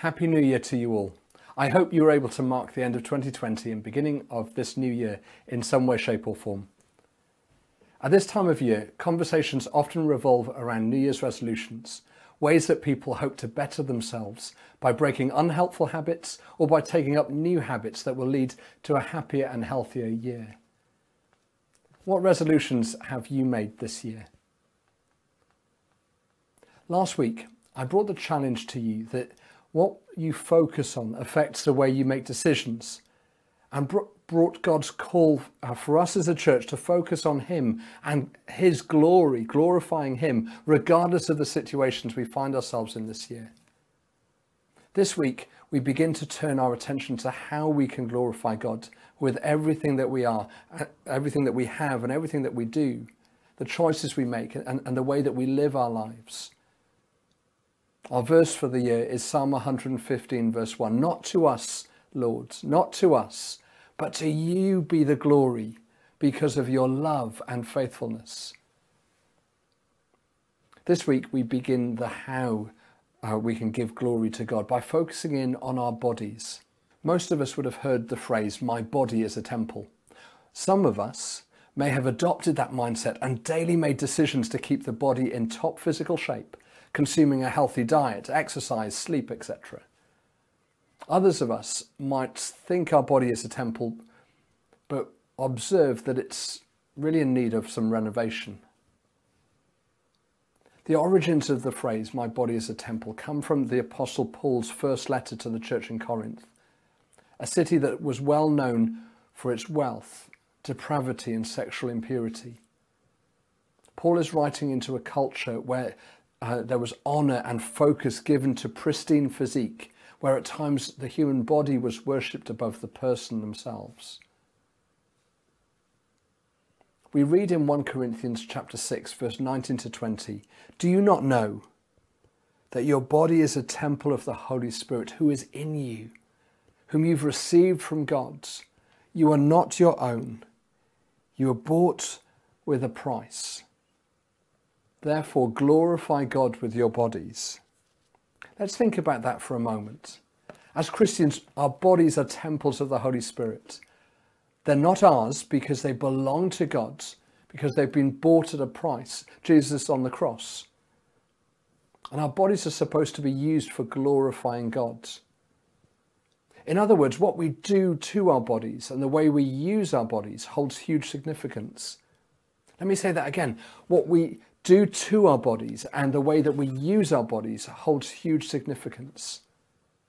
Happy New Year to you all. I hope you were able to mark the end of 2020 and beginning of this new year in some way, shape, or form. At this time of year, conversations often revolve around New Year's resolutions, ways that people hope to better themselves by breaking unhelpful habits or by taking up new habits that will lead to a happier and healthier year. What resolutions have you made this year? Last week, I brought the challenge to you that what you focus on affects the way you make decisions and brought God's call uh, for us as a church to focus on Him and His glory, glorifying Him, regardless of the situations we find ourselves in this year. This week, we begin to turn our attention to how we can glorify God with everything that we are, uh, everything that we have, and everything that we do, the choices we make, and, and the way that we live our lives. Our verse for the year is Psalm 115, verse 1. Not to us, Lord, not to us, but to you be the glory because of your love and faithfulness. This week we begin the how uh, we can give glory to God by focusing in on our bodies. Most of us would have heard the phrase, my body is a temple. Some of us may have adopted that mindset and daily made decisions to keep the body in top physical shape consuming a healthy diet, exercise, sleep, etc. Others of us might think our body is a temple, but observe that it's really in need of some renovation. The origins of the phrase, my body is a temple, come from the Apostle Paul's first letter to the church in Corinth, a city that was well known for its wealth, depravity, and sexual impurity. Paul is writing into a culture where uh, there was honour and focus given to pristine physique, where at times the human body was worshipped above the person themselves. We read in 1 Corinthians chapter 6 verse 19 to 20, "Do you not know that your body is a temple of the Holy Spirit who is in you, whom you've received from God? You are not your own. You are bought with a price." Therefore, glorify God with your bodies. Let's think about that for a moment. As Christians, our bodies are temples of the Holy Spirit. They're not ours because they belong to God, because they've been bought at a price, Jesus on the cross. And our bodies are supposed to be used for glorifying God. In other words, what we do to our bodies and the way we use our bodies holds huge significance. Let me say that again. What we do to our bodies and the way that we use our bodies holds huge significance.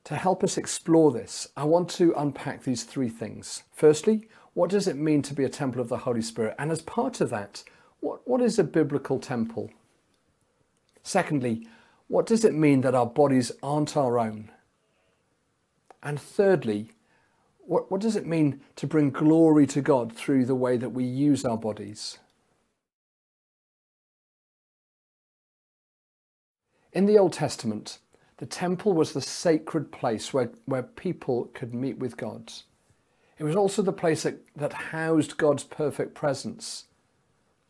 To help us explore this, I want to unpack these three things. Firstly, what does it mean to be a temple of the Holy Spirit? And as part of that, what, what is a biblical temple? Secondly, what does it mean that our bodies aren't our own? And thirdly, what, what does it mean to bring glory to God through the way that we use our bodies? In the Old Testament, the temple was the sacred place where, where people could meet with God. It was also the place that, that housed God's perfect presence,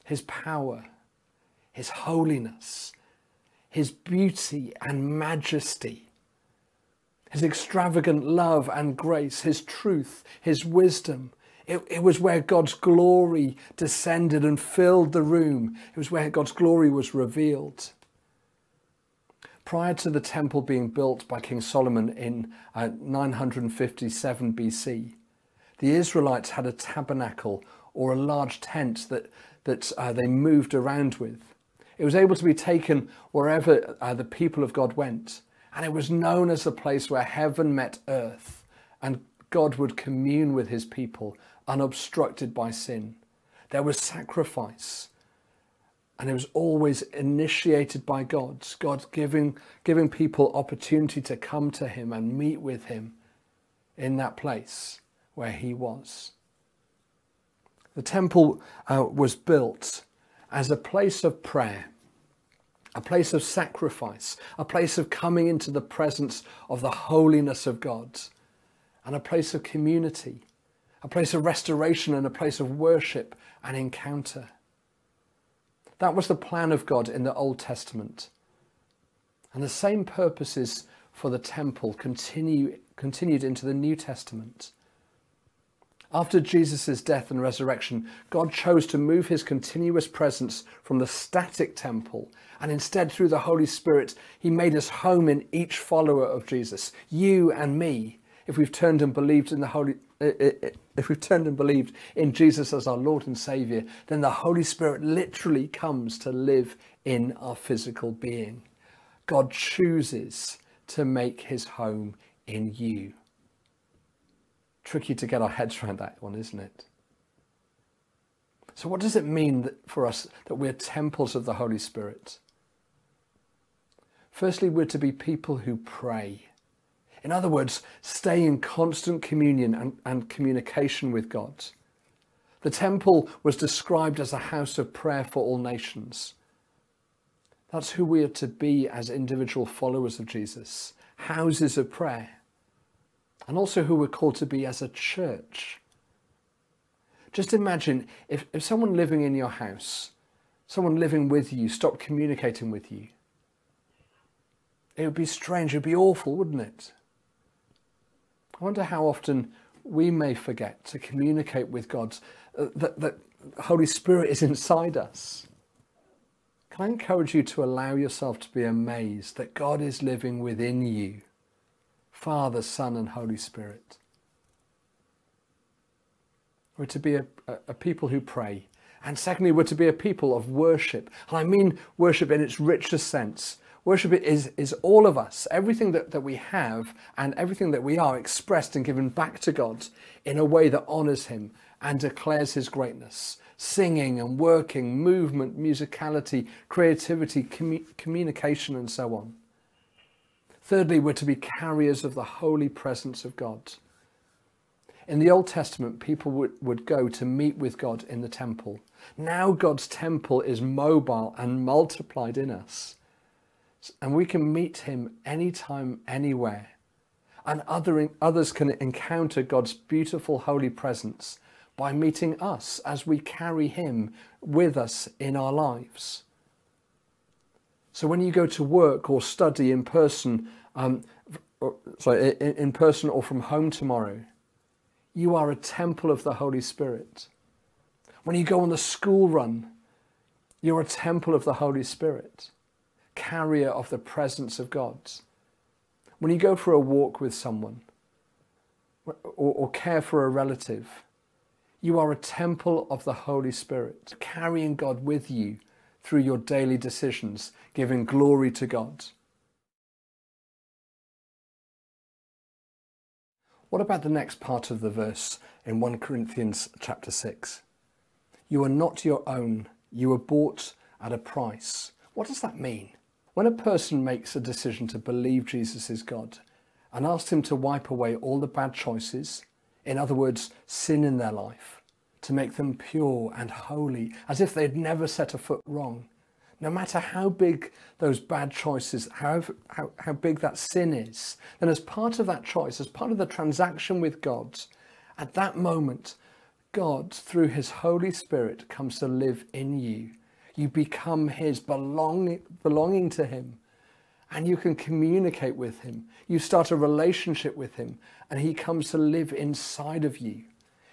His power, His holiness, His beauty and majesty, His extravagant love and grace, His truth, His wisdom. It, it was where God's glory descended and filled the room. It was where God's glory was revealed. Prior to the temple being built by King Solomon in uh, 957 BC, the Israelites had a tabernacle or a large tent that, that uh, they moved around with. It was able to be taken wherever uh, the people of God went, and it was known as the place where heaven met earth and God would commune with his people unobstructed by sin. There was sacrifice, and it was always initiated by God. God giving, giving people opportunity to come to Him and meet with Him in that place where He was. The temple uh, was built as a place of prayer, a place of sacrifice, a place of coming into the presence of the holiness of God, and a place of community, a place of restoration, and a place of worship and encounter. That was the plan of God in the Old Testament. And the same purposes for the temple continue, continued into the New Testament. After Jesus' death and resurrection, God chose to move his continuous presence from the static temple, and instead, through the Holy Spirit, he made us home in each follower of Jesus, you and me, if we've turned and believed in the Holy if we've turned and believed in Jesus as our Lord and Savior, then the Holy Spirit literally comes to live in our physical being. God chooses to make his home in you. Tricky to get our heads around that one, isn't it? So, what does it mean for us that we're temples of the Holy Spirit? Firstly, we're to be people who pray. In other words, stay in constant communion and, and communication with God. The temple was described as a house of prayer for all nations. That's who we are to be as individual followers of Jesus houses of prayer and also who we're called to be as a church. Just imagine if, if someone living in your house, someone living with you, stopped communicating with you. It would be strange, it would be awful, wouldn't it? I wonder how often we may forget to communicate with God, uh, that, the Holy Spirit is inside us. Can I encourage you to allow yourself to be amazed that God is living within you? Father, Son, and Holy Spirit. We're to be a, a, people who pray. And secondly, we're to be a people of worship. And I mean worship in its richest sense. Worship is, is all of us, everything that, that we have and everything that we are expressed and given back to God in a way that honours Him and declares His greatness. Singing and working, movement, musicality, creativity, commu- communication, and so on. Thirdly, we're to be carriers of the holy presence of God. In the Old Testament, people would, would go to meet with God in the temple. Now God's temple is mobile and multiplied in us. And we can meet him anytime, anywhere. And other, others can encounter God's beautiful holy presence by meeting us as we carry him with us in our lives. So when you go to work or study in person, um, or, sorry, in, in person or from home tomorrow, you are a temple of the Holy Spirit. When you go on the school run, you're a temple of the Holy Spirit, carrier of the presence of God. When you go for a walk with someone or, or care for a relative, you are a temple of the Holy Spirit, carrying God with you through your daily decisions, giving glory to God. What about the next part of the verse in 1 Corinthians chapter 6? You are not your own, you were bought at a price. What does that mean? When a person makes a decision to believe Jesus is God and asks Him to wipe away all the bad choices, in other words, sin in their life, to make them pure and holy, as if they'd never set a foot wrong. No matter how big those bad choices, how, how, how big that sin is, then as part of that choice, as part of the transaction with God, at that moment, God, through His Holy Spirit, comes to live in you. You become His, belonging, belonging to Him, and you can communicate with Him. You start a relationship with Him, and He comes to live inside of you.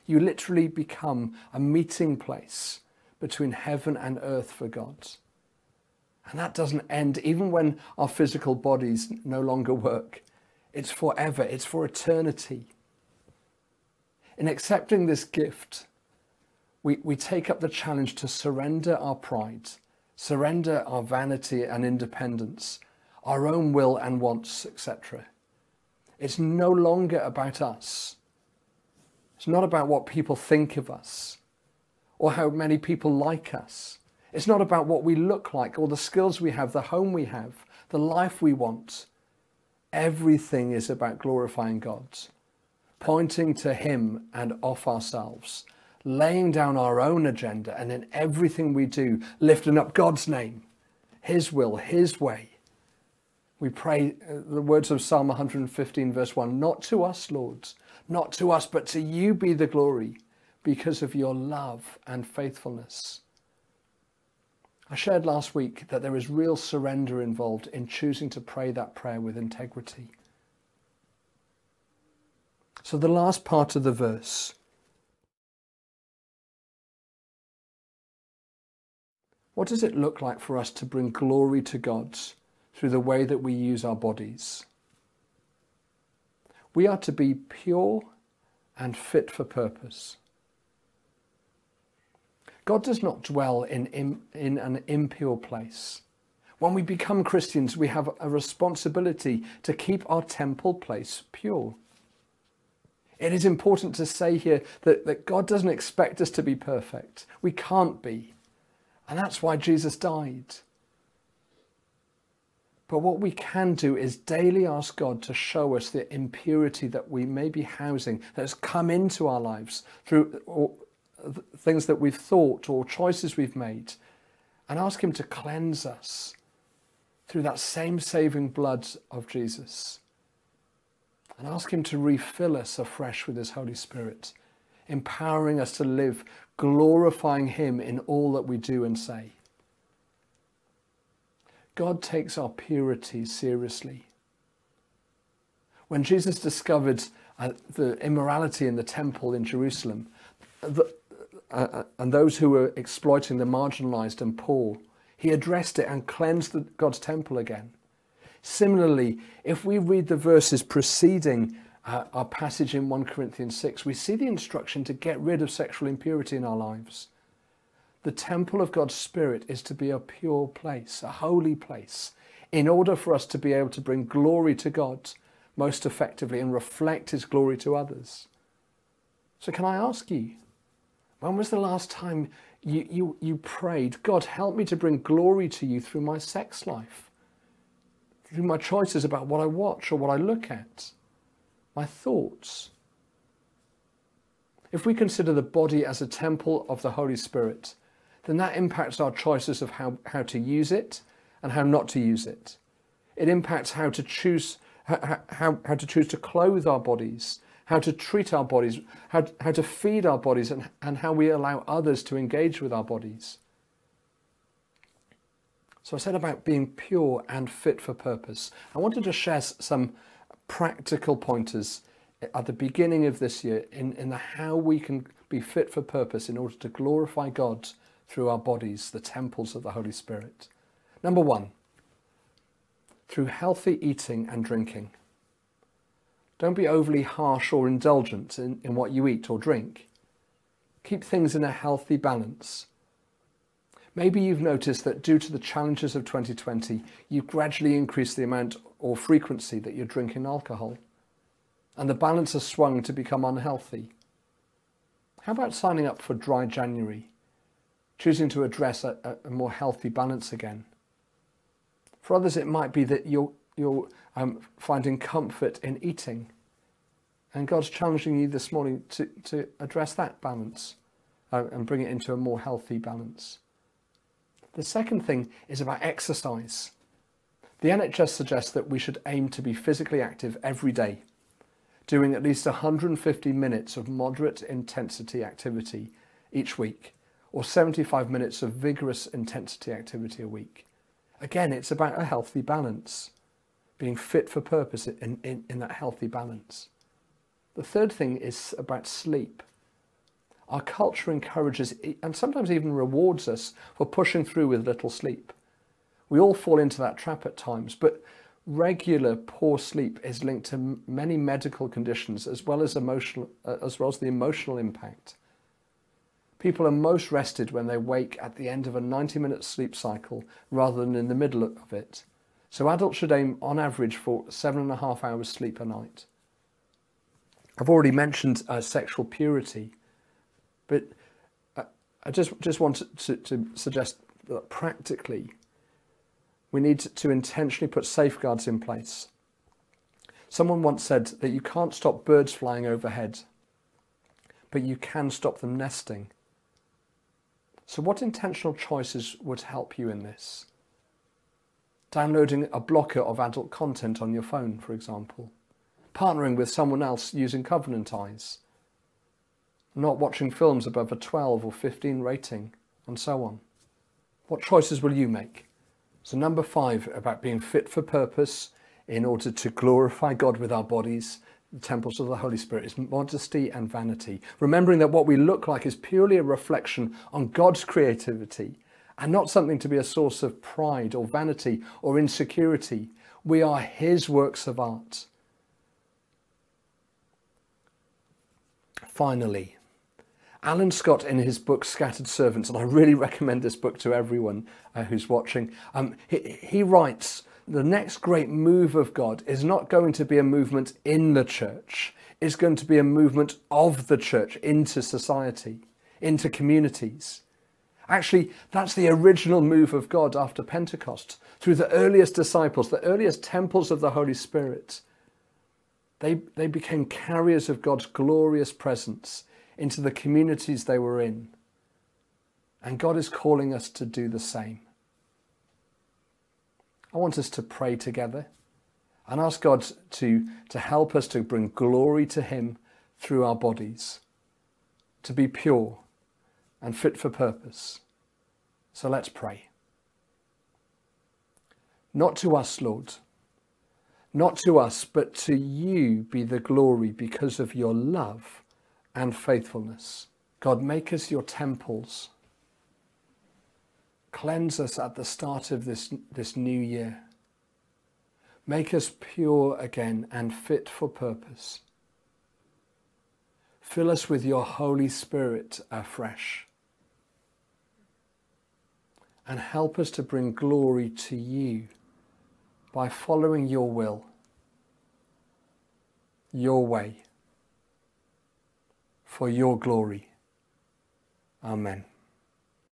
You literally become a meeting place between heaven and earth for God. And that doesn't end even when our physical bodies no longer work. It's forever, it's for eternity. In accepting this gift, we, we take up the challenge to surrender our pride, surrender our vanity and independence, our own will and wants, etc. It's no longer about us. It's not about what people think of us or how many people like us. It's not about what we look like or the skills we have, the home we have, the life we want. Everything is about glorifying God, pointing to Him and off ourselves, laying down our own agenda, and in everything we do, lifting up God's name, His will, His way. We pray uh, the words of Psalm 115, verse 1 Not to us, Lord, not to us, but to you be the glory because of your love and faithfulness. I shared last week that there is real surrender involved in choosing to pray that prayer with integrity. So, the last part of the verse what does it look like for us to bring glory to God through the way that we use our bodies? We are to be pure and fit for purpose. God does not dwell in, in, in an impure place. When we become Christians, we have a responsibility to keep our temple place pure. It is important to say here that, that God doesn't expect us to be perfect. We can't be. And that's why Jesus died. But what we can do is daily ask God to show us the impurity that we may be housing, that has come into our lives through things that we've thought or choices we've made and ask Him to cleanse us through that same saving blood of Jesus. And ask Him to refill us afresh with His Holy Spirit, empowering us to live glorifying Him in all that we do and say. God takes our purity seriously. When Jesus discovered uh, the immorality in the temple in Jerusalem, the, uh, uh, and those who were exploiting the marginalized and poor. He addressed it and cleansed the, God's temple again. Similarly, if we read the verses preceding uh, our passage in 1 Corinthians 6, we see the instruction to get rid of sexual impurity in our lives. The temple of God's Spirit is to be a pure place, a holy place, in order for us to be able to bring glory to God most effectively and reflect His glory to others. So, can I ask you, when was the last time you, you, you prayed, God, help me to bring glory to you through my sex life, through my choices about what I watch or what I look at, my thoughts? If we consider the body as a temple of the Holy Spirit, then that impacts our choices of how, how to use it and how not to use it. It impacts how to choose how, how, how to choose to clothe our bodies how to treat our bodies, how, how to feed our bodies, and, and how we allow others to engage with our bodies. So I said about being pure and fit for purpose. I wanted to share some practical pointers at the beginning of this year in, in the how we can be fit for purpose in order to glorify God through our bodies, the temples of the Holy Spirit. Number one, through healthy eating and drinking. Don't be overly harsh or indulgent in, in what you eat or drink. Keep things in a healthy balance. Maybe you've noticed that due to the challenges of 2020, you've gradually increased the amount or frequency that you're drinking alcohol, and the balance has swung to become unhealthy. How about signing up for Dry January, choosing to address a, a more healthy balance again? For others, it might be that you're you're um, finding comfort in eating. And God's challenging you this morning to, to address that balance uh, and bring it into a more healthy balance. The second thing is about exercise. The NHS suggests that we should aim to be physically active every day, doing at least 150 minutes of moderate intensity activity each week, or 75 minutes of vigorous intensity activity a week. Again, it's about a healthy balance being fit for purpose in, in, in that healthy balance. The third thing is about sleep. Our culture encourages and sometimes even rewards us for pushing through with little sleep. We all fall into that trap at times, but regular poor sleep is linked to many medical conditions as well as emotional uh, as well as the emotional impact. People are most rested when they wake at the end of a 90 minute sleep cycle rather than in the middle of it. So adults should aim on average for seven and a half hours sleep a night. I've already mentioned uh, sexual purity, but uh, I just, just want to, to suggest that practically we need to intentionally put safeguards in place. Someone once said that you can't stop birds flying overhead, but you can stop them nesting. So, what intentional choices would help you in this? downloading a blocker of adult content on your phone, for example, partnering with someone else using Covenant Eyes, not watching films above a 12 or 15 rating, and so on. What choices will you make? So, number five, about being fit for purpose in order to glorify God with our bodies, the temples of the Holy Spirit, is modesty and vanity. Remembering that what we look like is purely a reflection on God's creativity and not something to be a source of pride or vanity or insecurity. We are His works of art. Finally, Alan Scott, in his book Scattered Servants, and I really recommend this book to everyone uh, who's watching, um, he, he writes the next great move of God is not going to be a movement in the church, it's going to be a movement of the church into society, into communities. Actually, that's the original move of God after Pentecost. Through the earliest disciples, the earliest temples of the Holy Spirit, they, they became carriers of God's glorious presence into the communities they were in. And God is calling us to do the same. I want us to pray together and ask God to, to help us to bring glory to Him through our bodies, to be pure and fit for purpose. So let's pray. Not to us, Lord, not to us, but to you be the glory because of your love and faithfulness. God, make us your temples. Cleanse us at the start of this, this new year. Make us pure again and fit for purpose. Fill us with your Holy Spirit afresh. And help us to bring glory to you by following your will, your way for your glory. Amen.